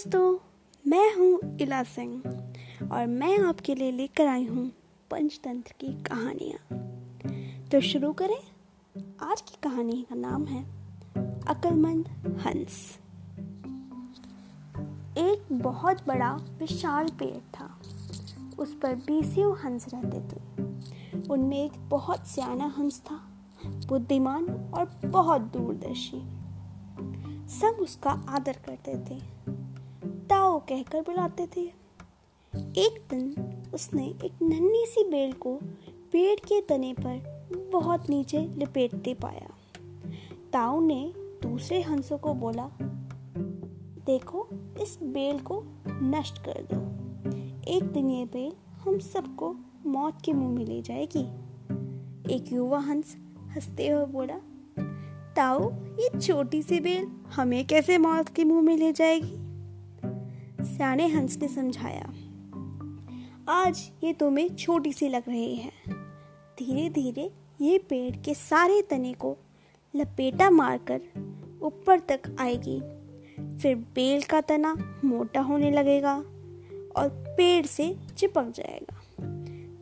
दोस्तों, मैं हूँ इला सिंह और मैं आपके लिए लेकर आई हूँ पंचतंत्र की कहानियाँ। तो शुरू करें। आज की कहानी का नाम है अकलमंद हंस। एक बहुत बड़ा विशाल पेड़ था। उस पर बीसियों हंस रहते थे। उनमें एक बहुत सियाना हंस था, बुद्धिमान और बहुत दूरदर्शी। सब उसका आदर करते थे। ताओ कहकर बुलाते थे। एक दिन उसने एक नन्ही सी बेल को पेड़ के तने पर बहुत नीचे लपेटते पाया। ताऊ ने दूसरे हंसों को बोला, देखो, इस बेल को नष्ट कर दो। एक दिन ये बेल हम सबको मौत के मुँह में ले जाएगी। एक युवा हंस हँसते हुए बोला, ताऊ, ये छोटी सी बेल हमें कैसे मौत के मुँह में ले जाएगी? सियाने हंस ने समझाया, आज ये तुम्हें छोटी सी लग रही है। धीरे धीरे ये पेड़ के सारे तने को लपेटा मारकर ऊपर तक आएगी। फिर बेल का तना मोटा होने लगेगा और पेड़ से चिपक जाएगा।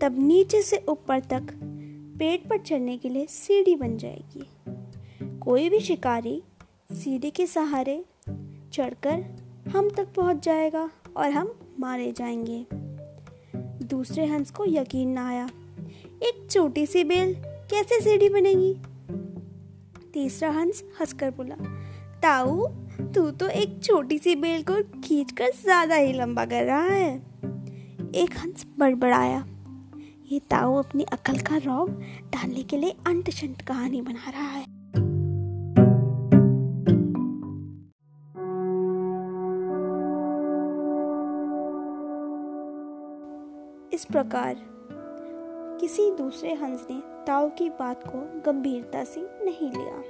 तब नीचे से ऊपर तक पेड़ पर चढ़ने के लिए सीढ़ी बन जाएगी। कोई भी शिकारी सीढ़ी के सहारे चढ़कर हम तक पहुँच जाएगा और हम मारे जाएँगे। दूसरे हंस को यकीन ना आया। एक छोटी सी बेल कैसे सीढ़ी बनेगी? तीसरा हंस हंसकर बोला, ताऊ, तू तो एक छोटी सी बेल को खींचकर ज़्यादा ही लंबा कर रहा है। एक हंस बड़बड़ाया, ये ताऊ अपनी अकल का रौब डालने के लिए अंट शंट कहानी बना रहा है। इस प्रकार। किसी दूसरे हंस ने ताऊ की बात को गंभीरता से नहीं लिया।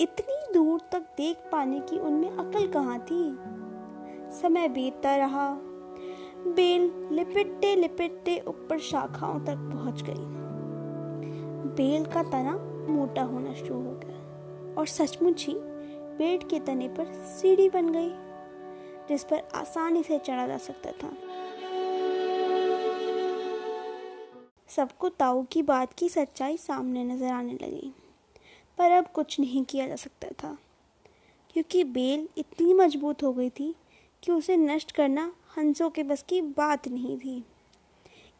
इतनी दूर तक देख पाने की उनमें अकल कहाँ थी? समय बीतता रहा। बेल लिपटते लिपटते ऊपर शाखाओं तक पहुँच गई। बेल का तना मोटा होना शुरू हो गया और सचमुच ही पेड़ के तने पर सीढ़ी बन गई, जिस पर आसानी से चढ़ा जा सकता था। सबको ताऊ की बात की सच्चाई सामने नज़र आने लगी। पर अब कुछ नहीं किया जा सकता था, क्योंकि बेल इतनी मज़बूत हो गई थी कि उसे नष्ट करना हंसों के बस की बात नहीं थी।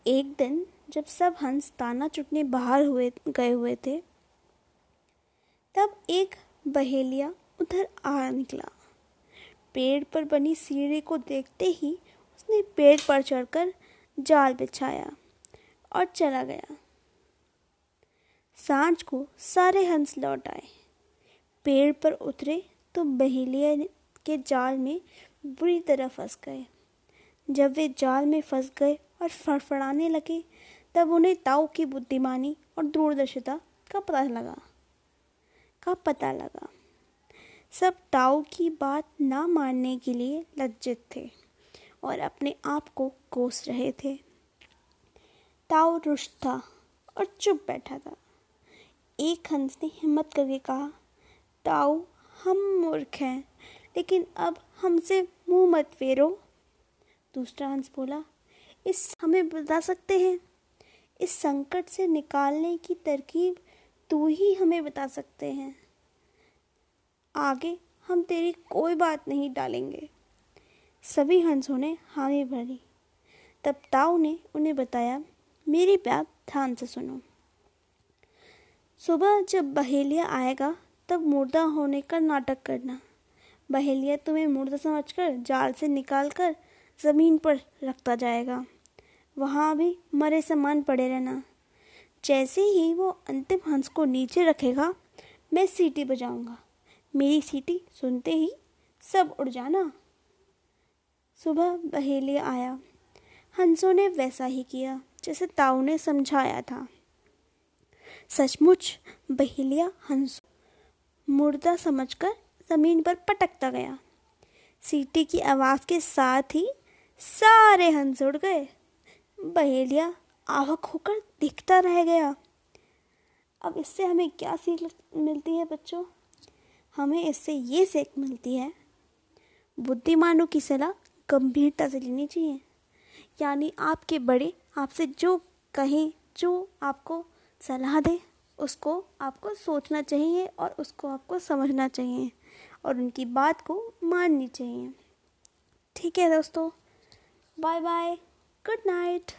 एक दिन जब सब हंस ताना चुटने बाहर हुए, गए हुए थे, तब एक बहेलिया उधर आ निकला। पेड़ पर बनी सीढ़ी को देखते ही उसने पेड़ पर चढ़कर जाल बिछाया। और चला गया। साँझ को सारे हंस लौट आए। पेड़ पर उतरे तो बहेलिया के जाल में बुरी तरह फंस गए। जब वे जाल में फंस गए और फड़फड़ाने लगे, तब उन्हें ताऊ की बुद्धिमानी और दूरदर्शिता का पता लगा। का पता लगा। सब ताऊ की बात ना मानने के लिए लज्जित थे और अपने आप को कोस रहे थे। रुष्ट था और चुप बैठा था। एक हंस ने हिम्मत करके कहा, ताऊ, हम मूर्ख हैं, लेकिन अब हमसे मुँह मत फेरो। दूसरा हंस बोला, इस हमें बता सकते हैं, इस संकट से निकालने की तरकीब तू ही हमें बता सकते हैं। आगे हम तेरी कोई बात नहीं डालेंगे। सभी हंसों ने हामी भरी। तब ताऊ ने उन्हें बताया मेरी बात ध्यान से सुनो। सुबह जब बहेलिया आएगा, तब मुर्दा होने का नाटक करना। बहेलिया तुम्हें मुर्दा समझकर जाल से निकालकर ज़मीन पर रखता जाएगा। वहाँ भी मरे समान पड़े रहना। जैसे ही वो अंतिम हंस को नीचे रखेगा, मैं सीटी बजाऊँगा। मेरी सीटी सुनते ही सब उड़ जाना। सुबह बहेलिया आया। हंसों ने वैसा ही किया। जैसे ताऊ ने समझाया था। सचमुच, बहेलिया हंस मुर्दा समझकर ज़मीन पर पटकता गया। सीटी की आवाज़ के साथ ही सारे हंस उड़ गए। बहेलिया आवक होकर दिखता रह गया। अब इससे हमें क्या सीख मिलती है बच्चों? हमें इससे ये सीख मिलती है, बुद्धिमानों की सलाह गंभीरता से लेनी चाहिए। यानी आपके बड़े आपसे जो कहें, जो आपको सलाह दें, उसको आपको सोचना चाहिए और उसको आपको समझना चाहिए और उनकी बात को माननी चाहिए। ठीक है दोस्तों बाय बाय गुड नाइट।